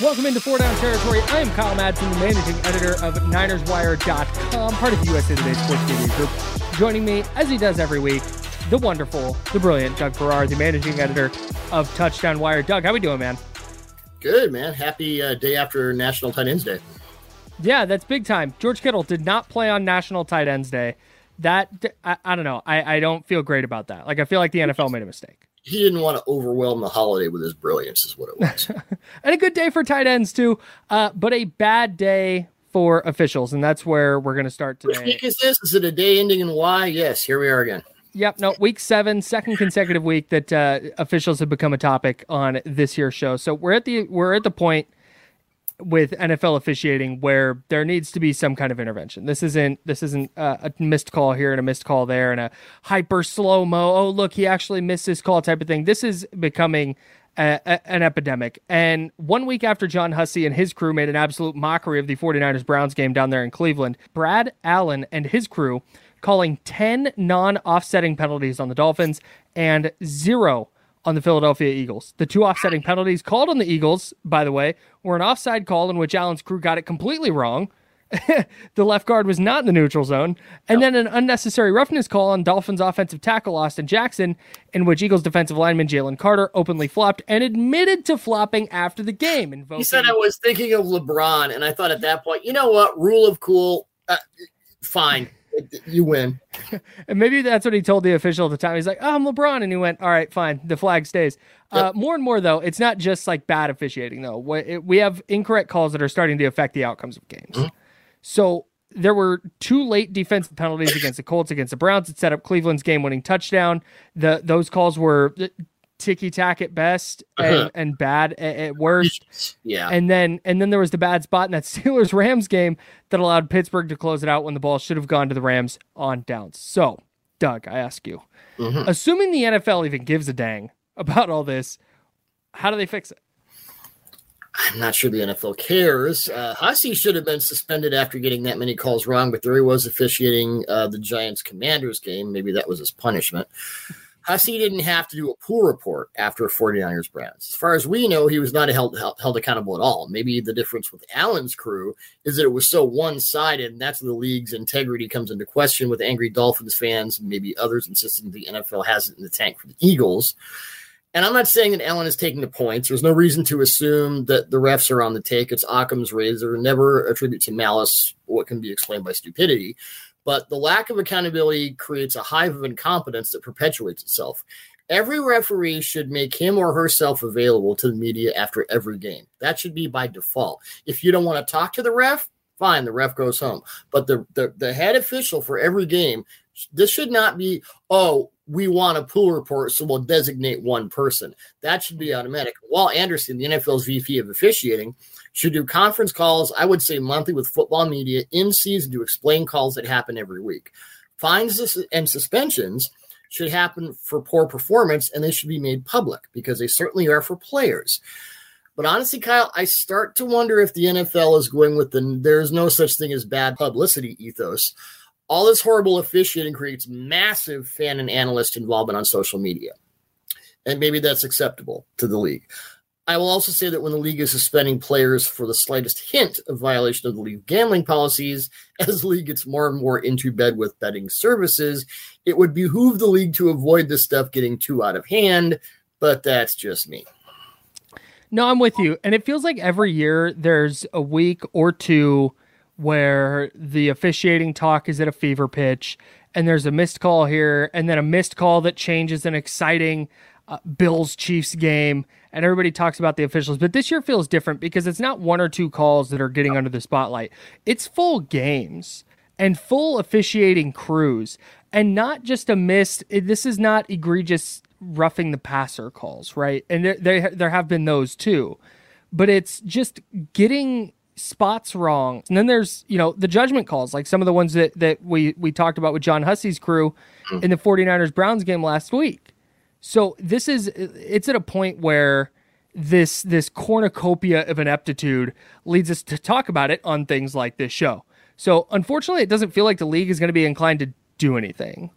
Welcome into Four Down Territory. I am Kyle Madson, the managing editor of NinersWire.com, part of the USA Today Sports Media Group. Joining me, as he does every week, the wonderful, the brilliant Doug Farrar, the managing editor of Touchdown Wire. Doug, how we doing, man? Good, man. Happy uh, day after National Tight Ends Day. Yeah, that's big time. George Kittle did not play on National Tight Ends Day. That I, I don't know. I, I don't feel great about that. Like I feel like the NFL made a mistake. He didn't want to overwhelm the holiday with his brilliance, is what it was. and a good day for tight ends too, uh, but a bad day for officials, and that's where we're going to start today. Which week is this? Is it a day ending in Y? Yes, here we are again. Yep. No, week seven, second consecutive week that uh, officials have become a topic on this year's show. So we're at the we're at the point with NFL officiating where there needs to be some kind of intervention. This isn't this isn't a, a missed call here and a missed call there and a hyper slow mo. Oh look, he actually missed this call type of thing. This is becoming a, a, an epidemic. And one week after John Hussey and his crew made an absolute mockery of the 49ers Browns game down there in Cleveland, Brad Allen and his crew calling 10 non offsetting penalties on the Dolphins and zero on the Philadelphia Eagles. The two offsetting penalties called on the Eagles, by the way, were an offside call in which Allen's crew got it completely wrong. the left guard was not in the neutral zone. And then an unnecessary roughness call on Dolphins offensive tackle Austin Jackson, in which Eagles defensive lineman Jalen Carter openly flopped and admitted to flopping after the game. Invoking- he said, I was thinking of LeBron. And I thought at that point, you know what? Rule of cool, uh, fine you win. and maybe that's what he told the official at the time. He's like, oh, I'm LeBron. And he went, all right, fine. The flag stays. Uh, yep. Uh, more and more, though, it's not just like bad officiating, though. We have incorrect calls that are starting to affect the outcomes of games. Mm-hmm. So there were two late defensive penalties against the Colts, against the Browns that set up Cleveland's game winning touchdown. The Those calls were ticky tack at best and, uh-huh. and bad at, at, worst. Yeah. And then and then there was the bad spot in that Steelers Rams game that allowed Pittsburgh to close it out when the ball should have gone to the Rams on downs. So, Doug, I ask you, mm-hmm. assuming the NFL even gives a dang about all this, how do they fix it? I'm not sure the NFL cares. Uh, Hussey should have been suspended after getting that many calls wrong, but there he was officiating uh, the Giants Commanders game. Maybe that was his punishment. Hussey didn't have to do a pool report after 49ers Browns. As far as we know, he was not held, held, held accountable at all. Maybe the difference with Allen's crew is that it was so one sided, and that's where the league's integrity comes into question with angry Dolphins fans and maybe others insisting the NFL has it in the tank for the Eagles. And I'm not saying that Allen is taking the points. There's no reason to assume that the refs are on the take. It's Occam's razor. Never attribute to malice what can be explained by stupidity. But the lack of accountability creates a hive of incompetence that perpetuates itself. Every referee should make him or herself available to the media after every game. That should be by default. If you don't want to talk to the ref, fine, the ref goes home. But the, the, the head official for every game, this should not be, oh, we want a pool report, so we'll designate one person. That should be automatic. Walt Anderson, the NFL's VP of officiating, should do conference calls, I would say monthly with football media in season to explain calls that happen every week. Fines and suspensions should happen for poor performance and they should be made public because they certainly are for players. But honestly, Kyle, I start to wonder if the NFL is going with the there's no such thing as bad publicity ethos. All this horrible officiating creates massive fan and analyst involvement on social media. And maybe that's acceptable to the league. I will also say that when the league is suspending players for the slightest hint of violation of the league gambling policies, as the league gets more and more into bed with betting services, it would behoove the league to avoid this stuff getting too out of hand. But that's just me. No, I'm with you. And it feels like every year there's a week or two where the officiating talk is at a fever pitch and there's a missed call here and then a missed call that changes an exciting uh, Bills Chiefs game, and everybody talks about the officials. But this year feels different because it's not one or two calls that are getting under the spotlight, it's full games and full officiating crews, and not just a missed. This is not egregious roughing the passer calls, right? And there, there, there have been those too, but it's just getting spots wrong. And then there's, you know, the judgment calls, like some of the ones that, that we, we talked about with John Hussey's crew in the 49ers Browns game last week. So this is it's at a point where this this cornucopia of ineptitude leads us to talk about it on things like this show. So unfortunately, it doesn't feel like the league is going to be inclined to do anything.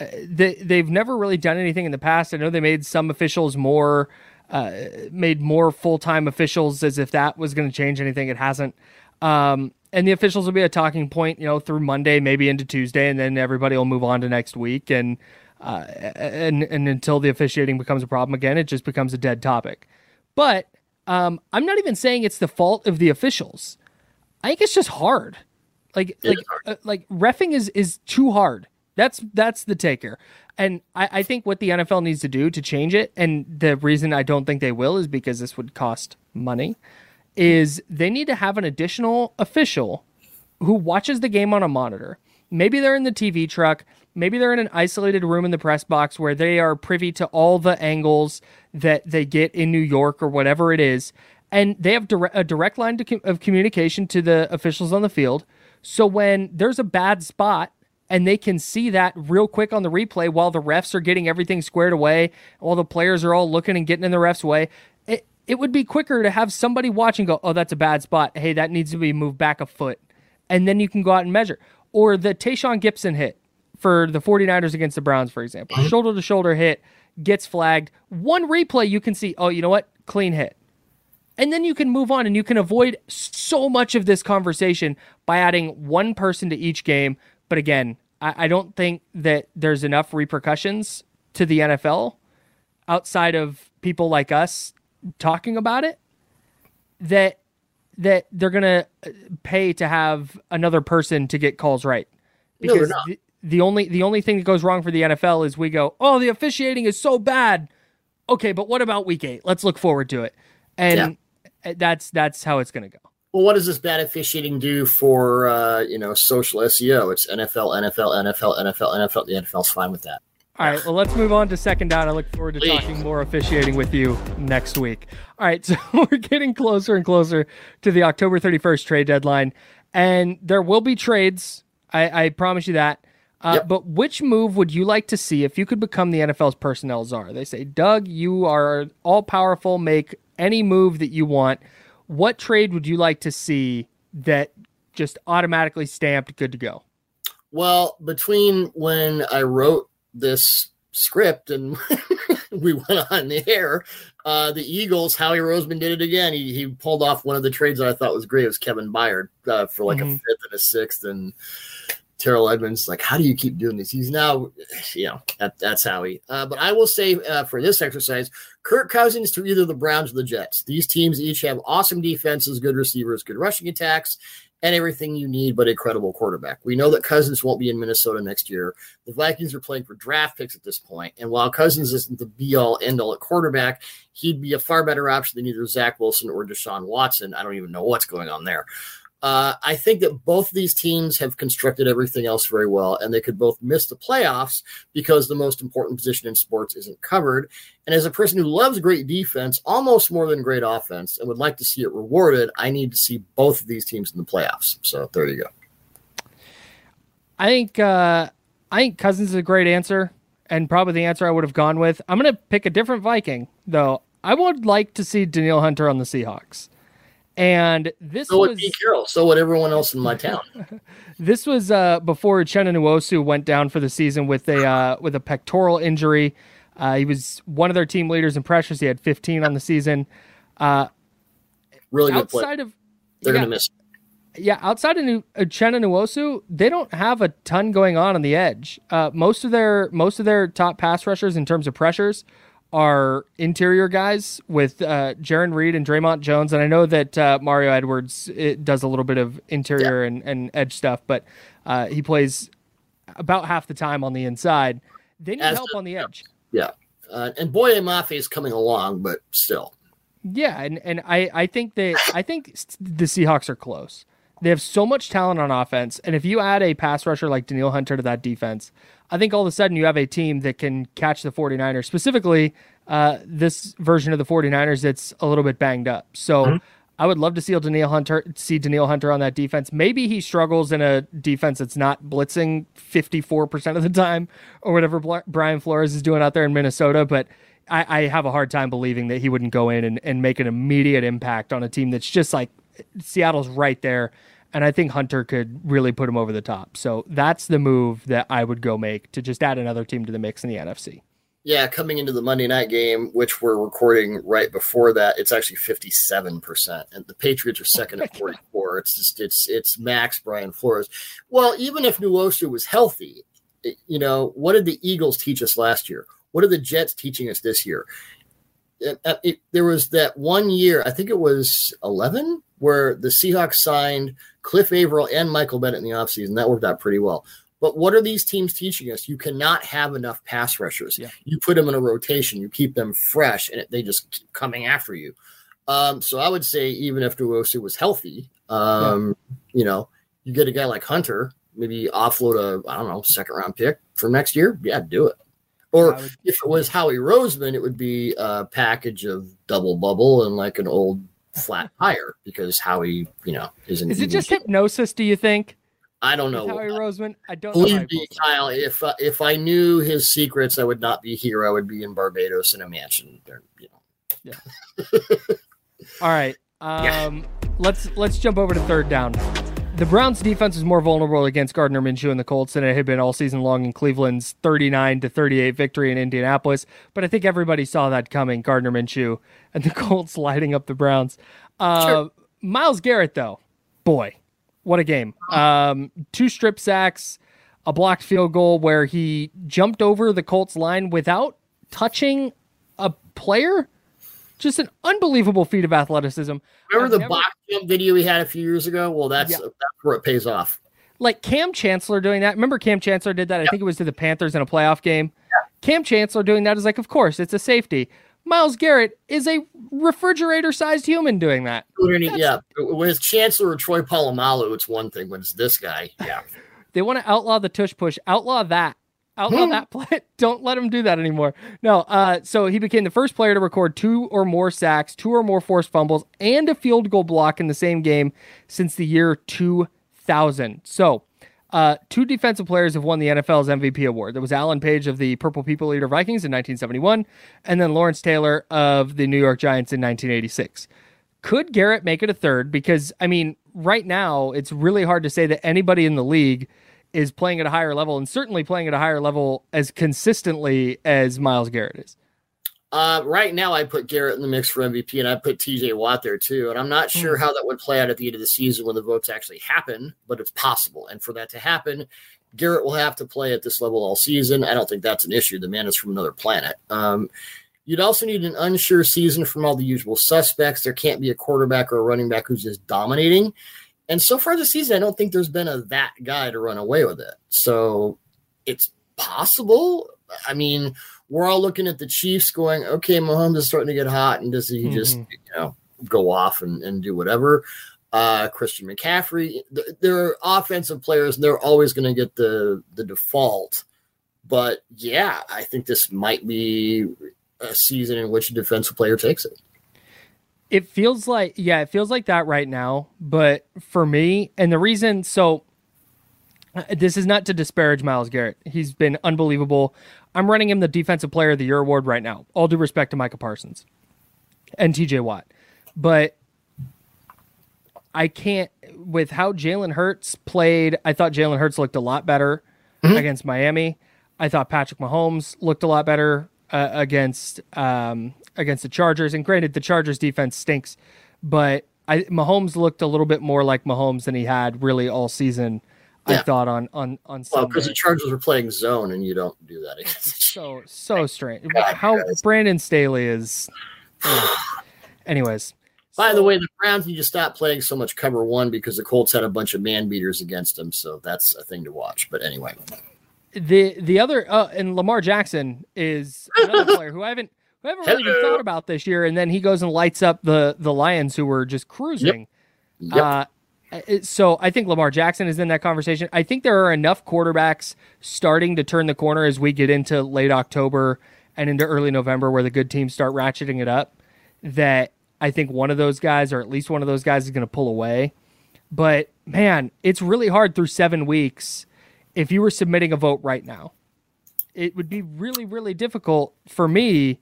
Uh, they they've never really done anything in the past. I know they made some officials more uh, made more full time officials as if that was going to change anything. It hasn't. Um, and the officials will be a talking point, you know, through Monday, maybe into Tuesday, and then everybody will move on to next week. And uh, and and until the officiating becomes a problem again, it just becomes a dead topic. But um, I'm not even saying it's the fault of the officials. I think it's just hard. Like like uh, like refing is is too hard. That's that's the taker. And I, I think what the NFL needs to do to change it, and the reason I don't think they will is because this would cost money, is they need to have an additional official who watches the game on a monitor. Maybe they're in the TV truck. Maybe they're in an isolated room in the press box where they are privy to all the angles that they get in New York or whatever it is. And they have a direct line to, of communication to the officials on the field. So when there's a bad spot and they can see that real quick on the replay while the refs are getting everything squared away, while the players are all looking and getting in the refs' way. It, it would be quicker to have somebody watching go, oh, that's a bad spot. Hey, that needs to be moved back a foot. And then you can go out and measure. Or the Tashaun Gipson hit for the 49ers against the Browns, for example. Mm-hmm. Shoulder to shoulder hit, gets flagged. One replay, you can see, oh, you know what? Clean hit. And then you can move on and you can avoid so much of this conversation by adding one person to each game but again, I, I don't think that there's enough repercussions to the NFL outside of people like us talking about it that that they're gonna uh, pay to have another person to get calls right. Because no, the, the, only the only thing that goes wrong for the NFL is we go oh the officiating is so bad. Okay but what about week eight? Let's look forward to it. And yeah. that's that's how it's gonna go well, what does this bad officiating do for uh, you know social SEO? It's NFL, NFL, NFL, NFL, NFL. The NFL's fine with that. All right, well, let's move on to second down. I look forward to Please. talking more officiating with you next week. All right, so we're getting closer and closer to the October 31st trade deadline, and there will be trades. I, I promise you that. Uh, yep. But which move would you like to see if you could become the NFL's personnel czar? They say, Doug, you are all powerful. Make any move that you want. What trade would you like to see that just automatically stamped good to go? Well, between when I wrote this script and we went on the air, uh, the Eagles, Howie Roseman did it again. He, he pulled off one of the trades that I thought was great. It was Kevin Byard uh, for like mm-hmm. a fifth and a sixth. And Terrell Edmunds, like, how do you keep doing this? He's now, you know, that, that's how he. Uh, but I will say uh, for this exercise, Kirk Cousins to either the Browns or the Jets. These teams each have awesome defenses, good receivers, good rushing attacks, and everything you need but a credible quarterback. We know that Cousins won't be in Minnesota next year. The Vikings are playing for draft picks at this point, and while Cousins isn't the be all end all at quarterback, he'd be a far better option than either Zach Wilson or Deshaun Watson. I don't even know what's going on there. Uh, I think that both these teams have constructed everything else very well, and they could both miss the playoffs because the most important position in sports isn't covered. And as a person who loves great defense almost more than great offense and would like to see it rewarded, I need to see both of these teams in the playoffs. So there you go. I think uh, I think Cousins is a great answer, and probably the answer I would have gone with. I'm going to pick a different Viking though. I would like to see Danielle Hunter on the Seahawks. And this so was would Pete Carroll. So would everyone else in my town. this was uh, before Nwosu went down for the season with a uh, with a pectoral injury. Uh, he was one of their team leaders in pressures. He had 15 on the season. Uh, really good outside play. of they're yeah, gonna miss. Yeah, outside of New, Uchenna Nwosu, they don't have a ton going on on the edge. Uh, most of their most of their top pass rushers in terms of pressures are interior guys with uh, Jarran Reed and Dre'Mont Jones, and I know that uh, Mario Edwards does a little bit of interior yeah. and, and edge stuff, but uh, he plays about half the time on the inside. They need As help on the edge. Yeah, uh, and Boye Mafe is coming along, but still. Yeah, and, and I, I think they I think the Seahawks are close. They have so much talent on offense, and if you add a pass rusher like Danielle Hunter to that defense, I think all of a sudden you have a team that can catch the 49ers, specifically uh, this version of the 49ers that's a little bit banged up. So mm-hmm. I would love to see Danielle Hunter see Danielle Hunter on that defense. Maybe he struggles in a defense that's not blitzing 54% of the time or whatever Brian Flores is doing out there in Minnesota, but I, I have a hard time believing that he wouldn't go in and, and make an immediate impact on a team that's just like Seattle's right there and I think Hunter could really put him over the top. So that's the move that I would go make to just add another team to the mix in the NFC. Yeah, coming into the Monday night game, which we're recording right before that, it's actually fifty-seven percent, and the Patriots are oh second at forty-four. It's just it's it's max Brian Flores. Well, even if Nwosu was healthy, it, you know what did the Eagles teach us last year? What are the Jets teaching us this year? It, uh, it, there was that one year, I think it was eleven, where the Seahawks signed Cliff Avril and Michael Bennett in the offseason. That worked out pretty well. But what are these teams teaching us? You cannot have enough pass rushers. Yeah. You put them in a rotation, you keep them fresh, and they just keep coming after you. Um, so I would say even if Nwosu was healthy, um, yeah. you know, you get a guy like Hunter, maybe offload a I don't know second round pick for next year. Yeah, do it. Or would, if it was Howie Roseman, it would be a package of double bubble and like an old flat tire because Howie, you know, is Is it just hypnosis? Do you think? I don't know. Howie Roseman. I don't believe me, Kyle. If uh, if I knew his secrets, I would not be here. I would be in Barbados in a mansion. There, you know. Yeah. All right. Um, yeah. Let's let's jump over to third down. The Browns' defense is more vulnerable against Gardner Minshew and the Colts than it had been all season long in Cleveland's 39 to 38 victory in Indianapolis. But I think everybody saw that coming. Gardner Minshew and the Colts lighting up the Browns. Uh, sure. Myles Garrett, though, boy, what a game. Um, two strip sacks, a blocked field goal where he jumped over the Colts line without touching a player. Just an unbelievable feat of athleticism. Remember I've the never... box jump video we had a few years ago? Well, that's yeah. that's where it pays off. Like Kam Chancellor doing that. Remember Kam Chancellor did that? I think it was to the Panthers in a playoff game. Yeah. Kam Chancellor doing that is like, of course, it's a safety. Myles Garrett is a refrigerator-sized human doing that. That's, yeah, when it's Chancellor or Troy Polamalu, it's one thing. When it's this guy, yeah. they want to outlaw the tush push. Outlaw that. Outlaw hmm. that play. Don't let him do that anymore. No. Uh, so he became the first player to record two or more sacks, two or more forced fumbles, and a field goal block in the same game since the year 2000. So uh, two defensive players have won the NFL's MVP award. There was Alan Page of the Purple People Eater Vikings in 1971, and then Lawrence Taylor of the New York Giants in 1986. Could Garrett make it a third? Because, I mean, right now, it's really hard to say that anybody in the league is playing at a higher level and certainly playing at a higher level as consistently as Myles Garrett is. Uh, right now, I put Garrett in the mix for MVP, and I put TJ Watt there too. And I'm not sure mm. how that would play out at the end of the season when the votes actually happen, but it's possible. And for that to happen, Garrett will have to play at this level all season. I don't think that's an issue. The man is from another planet. Um, you'd also need an unsure season from all the usual suspects. There can't be a quarterback or a running back who's just dominating. And so far this season, I don't think there's been a that guy to run away with it. So it's possible. I mean, we're all looking at the Chiefs going, okay, Mahomes is starting to get hot, and does he mm-hmm. just you know go off and, and do whatever? Uh, Christian McCaffrey, they're offensive players, and they're always going to get the the default. But yeah, I think this might be a season in which a defensive player takes it. It feels like yeah, it feels like that right now. But for me, and the reason so this is not to disparage Myles Garrett. He's been unbelievable. I'm running him the Defensive Player of the Year award right now. All due respect to Micah Parsons and TJ Watt. But I can't, with how Jalen Hurts played, I thought Jalen Hurts looked a lot better mm-hmm. against Miami. I thought Patrick Mahomes looked a lot better uh, against um, against the Chargers. And granted, the Chargers defense stinks, but I, Mahomes looked a little bit more like Mahomes than he had really all season yeah. I thought on on on well because the Chargers were playing zone and you don't do that against so so strange. God, How guys. Brandon Staley is. anyways. By so, the way, the Browns need to stop playing so much cover one because the Colts had a bunch of man beaters against them, so that's a thing to watch. But anyway, the the other uh, and Lamar Jackson is another player who I haven't I haven't really even thought about this year, and then he goes and lights up the the Lions who were just cruising. Yep. Yep. Uh, so I think Lamar Jackson is in that conversation. I think there are enough quarterbacks starting to turn the corner as we get into late October and into early November where the good teams start ratcheting it up that I think one of those guys or at least one of those guys is going to pull away. But man, it's really hard through 7 weeks if you were submitting a vote right now. It would be really really difficult for me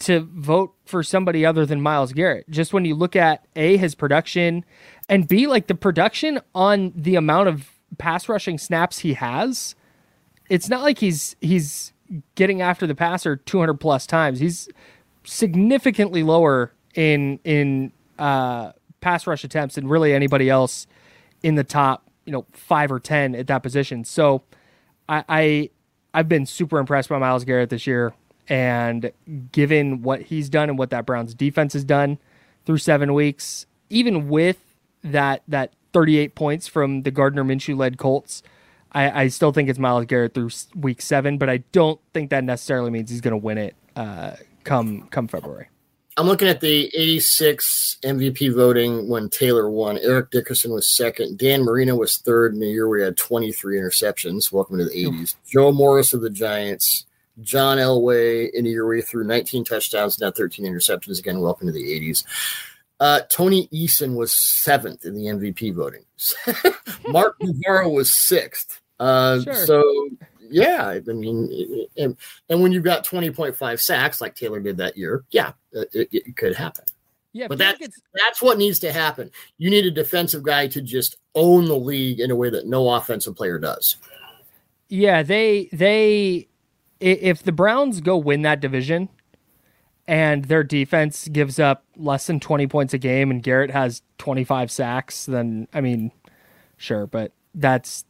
to vote for somebody other than Myles Garrett. Just when you look at A, his production, and B, like the production on the amount of pass rushing snaps he has, it's not like he's he's getting after the passer 200 plus times. He's significantly lower in in uh, pass rush attempts than really anybody else in the top, you know, five or ten at that position. So I, I I've been super impressed by Myles Garrett this year, and given what he's done and what that Browns defense has done through seven weeks, even with that that 38 points from the Gardner Minshew led Colts. I, I, still think it's Myles Garrett through week seven, but I don't think that necessarily means he's going to win it uh, come come February. I'm looking at the 86 MVP voting when Taylor won. Eric Dickerson was second. Dan Marino was third in the year we had 23 interceptions. Welcome to the 80s. Joe Morris of the Giants. John Elway in a year threw 19 touchdowns and had 13 interceptions. Again, welcome to the 80s. Uh, Tony Eason was seventh in the MVP voting. Mark Navarro was sixth. Uh, sure. So yeah, I mean, and, and when you've got 20.5 sacks like Taylor did that year, yeah, it, it could happen. Yeah, but that, that's what needs to happen. You need a defensive guy to just own the league in a way that no offensive player does. Yeah, they they if the Browns go win that division and their defense gives up less than 20 points a game and Garrett has 25 sacks, then I mean, sure, but that's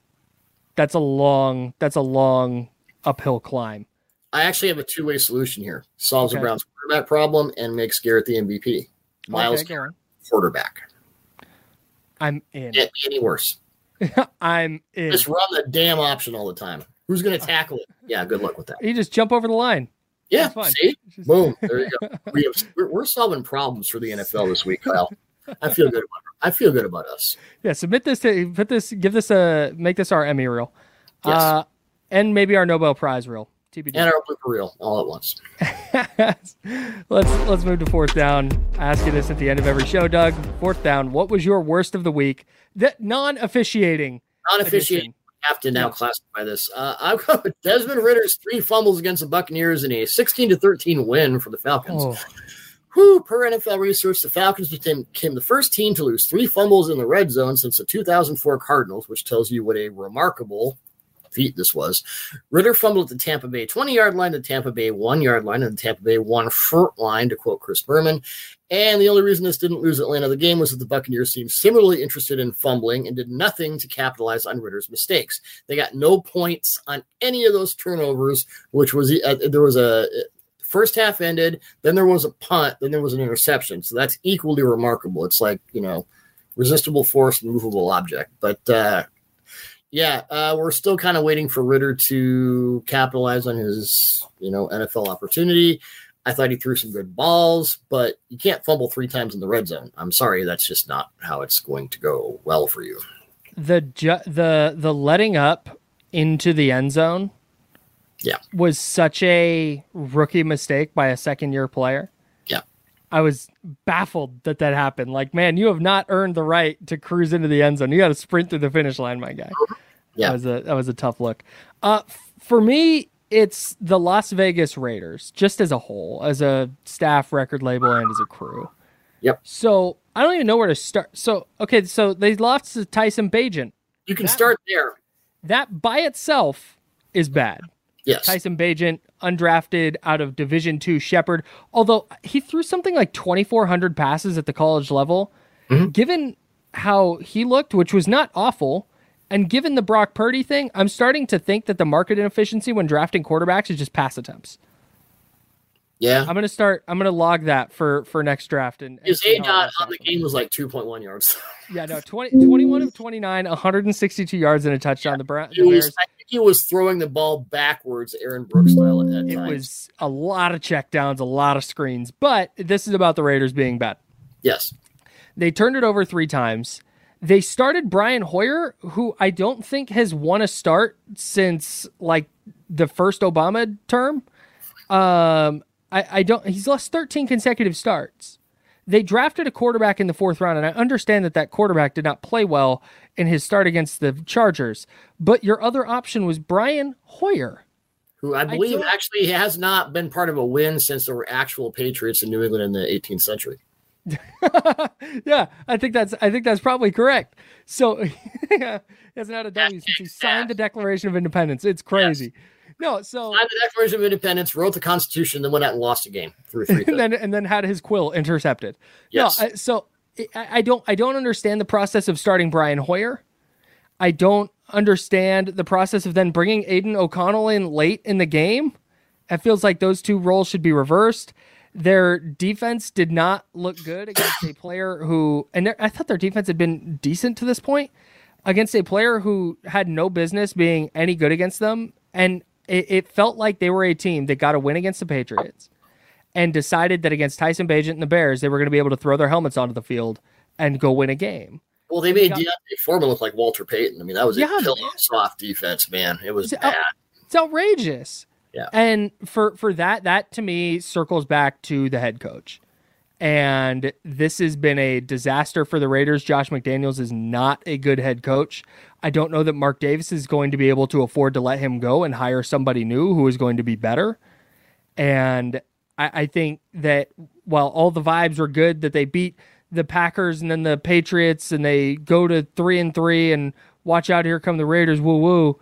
that's a long that's a long uphill climb. I actually have a two way solution here. Solves okay. the Browns quarterback problem and makes Garrett the MVP. Myles okay, quarterback. I'm in. Can't be any worse. I'm in. Just run the damn option all the time. Who's going to tackle it? Yeah, good luck with that. You just jump over the line. Yeah, see, just... boom, there you go. We have, we're, we're solving problems for the NFL this week, Kyle. I feel good about I feel good about us. Yeah, submit this to put this, give this a make this our Emmy reel, yes. uh, and maybe our Nobel Prize reel. TBD. And our blooper reel all at once. let's let's move to fourth down. I ask you this at the end of every show, Doug. Fourth down. What was your worst of the week? That non-officiating. Non-officiating. Have to now yeah. classify this. Uh, I've got Desmond Ridder's three fumbles against the Buccaneers in a 16 to 13 win for the Falcons. Oh. Who, per NFL research, the Falcons became, became, the first team to lose three fumbles in the red zone since the 2004 Cardinals, which tells you what a remarkable feat this was. Ridder fumbled at the Tampa Bay 20 yard line, the Tampa Bay one yard line, and the Tampa Bay one front line, to quote Chris Berman. And the only reason this didn't lose Atlanta the game was that the Buccaneers seemed similarly interested in fumbling and did nothing to capitalize on Ridder's mistakes. They got no points on any of those turnovers, which was uh, there was a first half ended, then there was a punt, then there was an interception. So that's equally remarkable. It's like you know resistible force, movable object. But uh, yeah, uh, we're still kind of waiting for Ridder to capitalize on his, you know, NFL opportunity. I thought he threw some good balls, but you can't fumble three times in the red zone. I'm sorry, that's just not how it's going to go well for you. The ju- the the letting up into the end zone, yeah, was such a rookie mistake by a second year player. I was baffled that that happened. Like, man, you have not earned the right to cruise into the end zone. You got to sprint through the finish line, my guy. Yeah, that was a that was a tough look. Uh, for me, it's the Las Vegas Raiders, just as a whole, as a staff, record label, and as a crew. Yep. So I don't even know where to start. So okay, so they lost to Tyson Bagent. You can that, start there. That by itself is bad. Yes. Tyson Bagent, undrafted out of Division Two Shepherd. Although he threw something like 2,400 passes at the college level, mm-hmm. given how he looked, which was not awful, and given the Brock Purdy thing, I'm starting to think that the market inefficiency when drafting quarterbacks is just pass attempts. Yeah, I'm gonna start. I'm gonna log that for for next draft. And, his A dot on the game was like 2.1 yards. yeah, no, 20, 21 of 29, 162 yards and a touchdown. Yeah. The, the was, I think he was throwing the ball backwards, Aaron Brooks style at that It was a lot of checkdowns, a lot of screens. But this is about the Raiders being bad. Yes, they turned it over three times. They started Brian Hoyer, who I don't think has won a start since like the first Obama term. Um, I, I don't. He's lost 13 consecutive starts. They drafted a quarterback in the fourth round, and I understand that that quarterback did not play well in his start against the Chargers. But your other option was Brian Hoyer, who I believe I actually has not been part of a win since there were actual Patriots in New England in the 18th century. yeah, I think that's I think that's probably correct. So he hasn't had a W since he signed the Declaration of Independence. It's crazy. Yes. No, so signed the Declaration of Independence, wrote the Constitution, then went out and lost a game through three. and then and then had his quill intercepted. Yes. No, I, so I, I don't I don't understand the process of starting Brian Hoyer. I don't understand the process of then bringing Aidan O'Connell in late in the game. It feels like those two roles should be reversed. Their defense did not look good against a player who, and their- I thought their defense had been decent to this point against a player who had no business being any good against them. And it, it felt like they were a team that got a win against the Patriots and decided that against Tyson Bagent and the Bears, they were going to be able to throw their helmets onto the field and go win a game. well, they made D'Onta Foreman look like Walter Payton. I mean, that was Yeah, a soft defense, man. It was It's out- bad. It's outrageous. Yeah. And for for that, that to me circles back to the head coach. And this has been a disaster for the Raiders. Josh McDaniels is not a good head coach. I don't know that Mark Davis is going to be able to afford to let him go and hire somebody new who is going to be better. And I, I think that while all the vibes were good, that they beat the Packers and then the Patriots and they go to three and three and watch out, here come the Raiders, woo woo.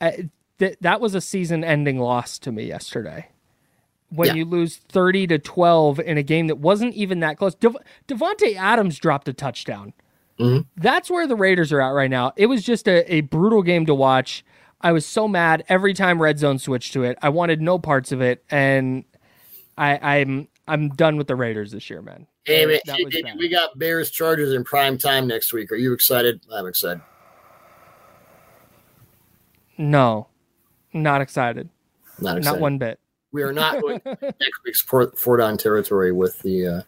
Th- that was a season ending loss to me yesterday. When Yeah. you lose 30 to 12 in a game that wasn't even that close. Dev- Davante Adams dropped a touchdown. Mhm. That's where the Raiders are at right now. It was just a, a brutal game to watch. I was so mad every time Red Zone switched to it. I wanted no parts of it, and I, I'm I'm done with the Raiders this year, man. Hey, man, hey, bad. we got Bears Chargers in prime time next week. Are you excited? I'm excited. No, not excited. Not excited. Not one bit. We are not going next week's Four Down Territory with the. Uh,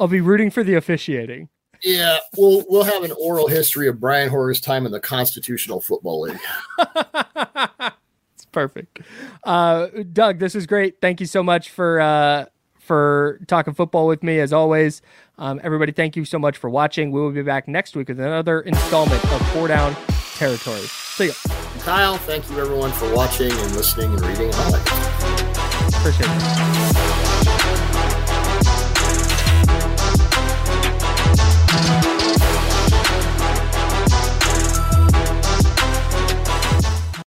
I'll be rooting for the officiating. yeah, we'll we'll have an oral history of Brian Hoyer's time in the Constitutional Football League. it's perfect. Uh, Doug, this is great. Thank you so much for uh, for talking football with me as always. Um, everybody, thank you so much for watching. We will be back next week with another installment of Four Down Territory. See ya. Kyle, thank you everyone for watching and listening and reading. and all that. Appreciate it.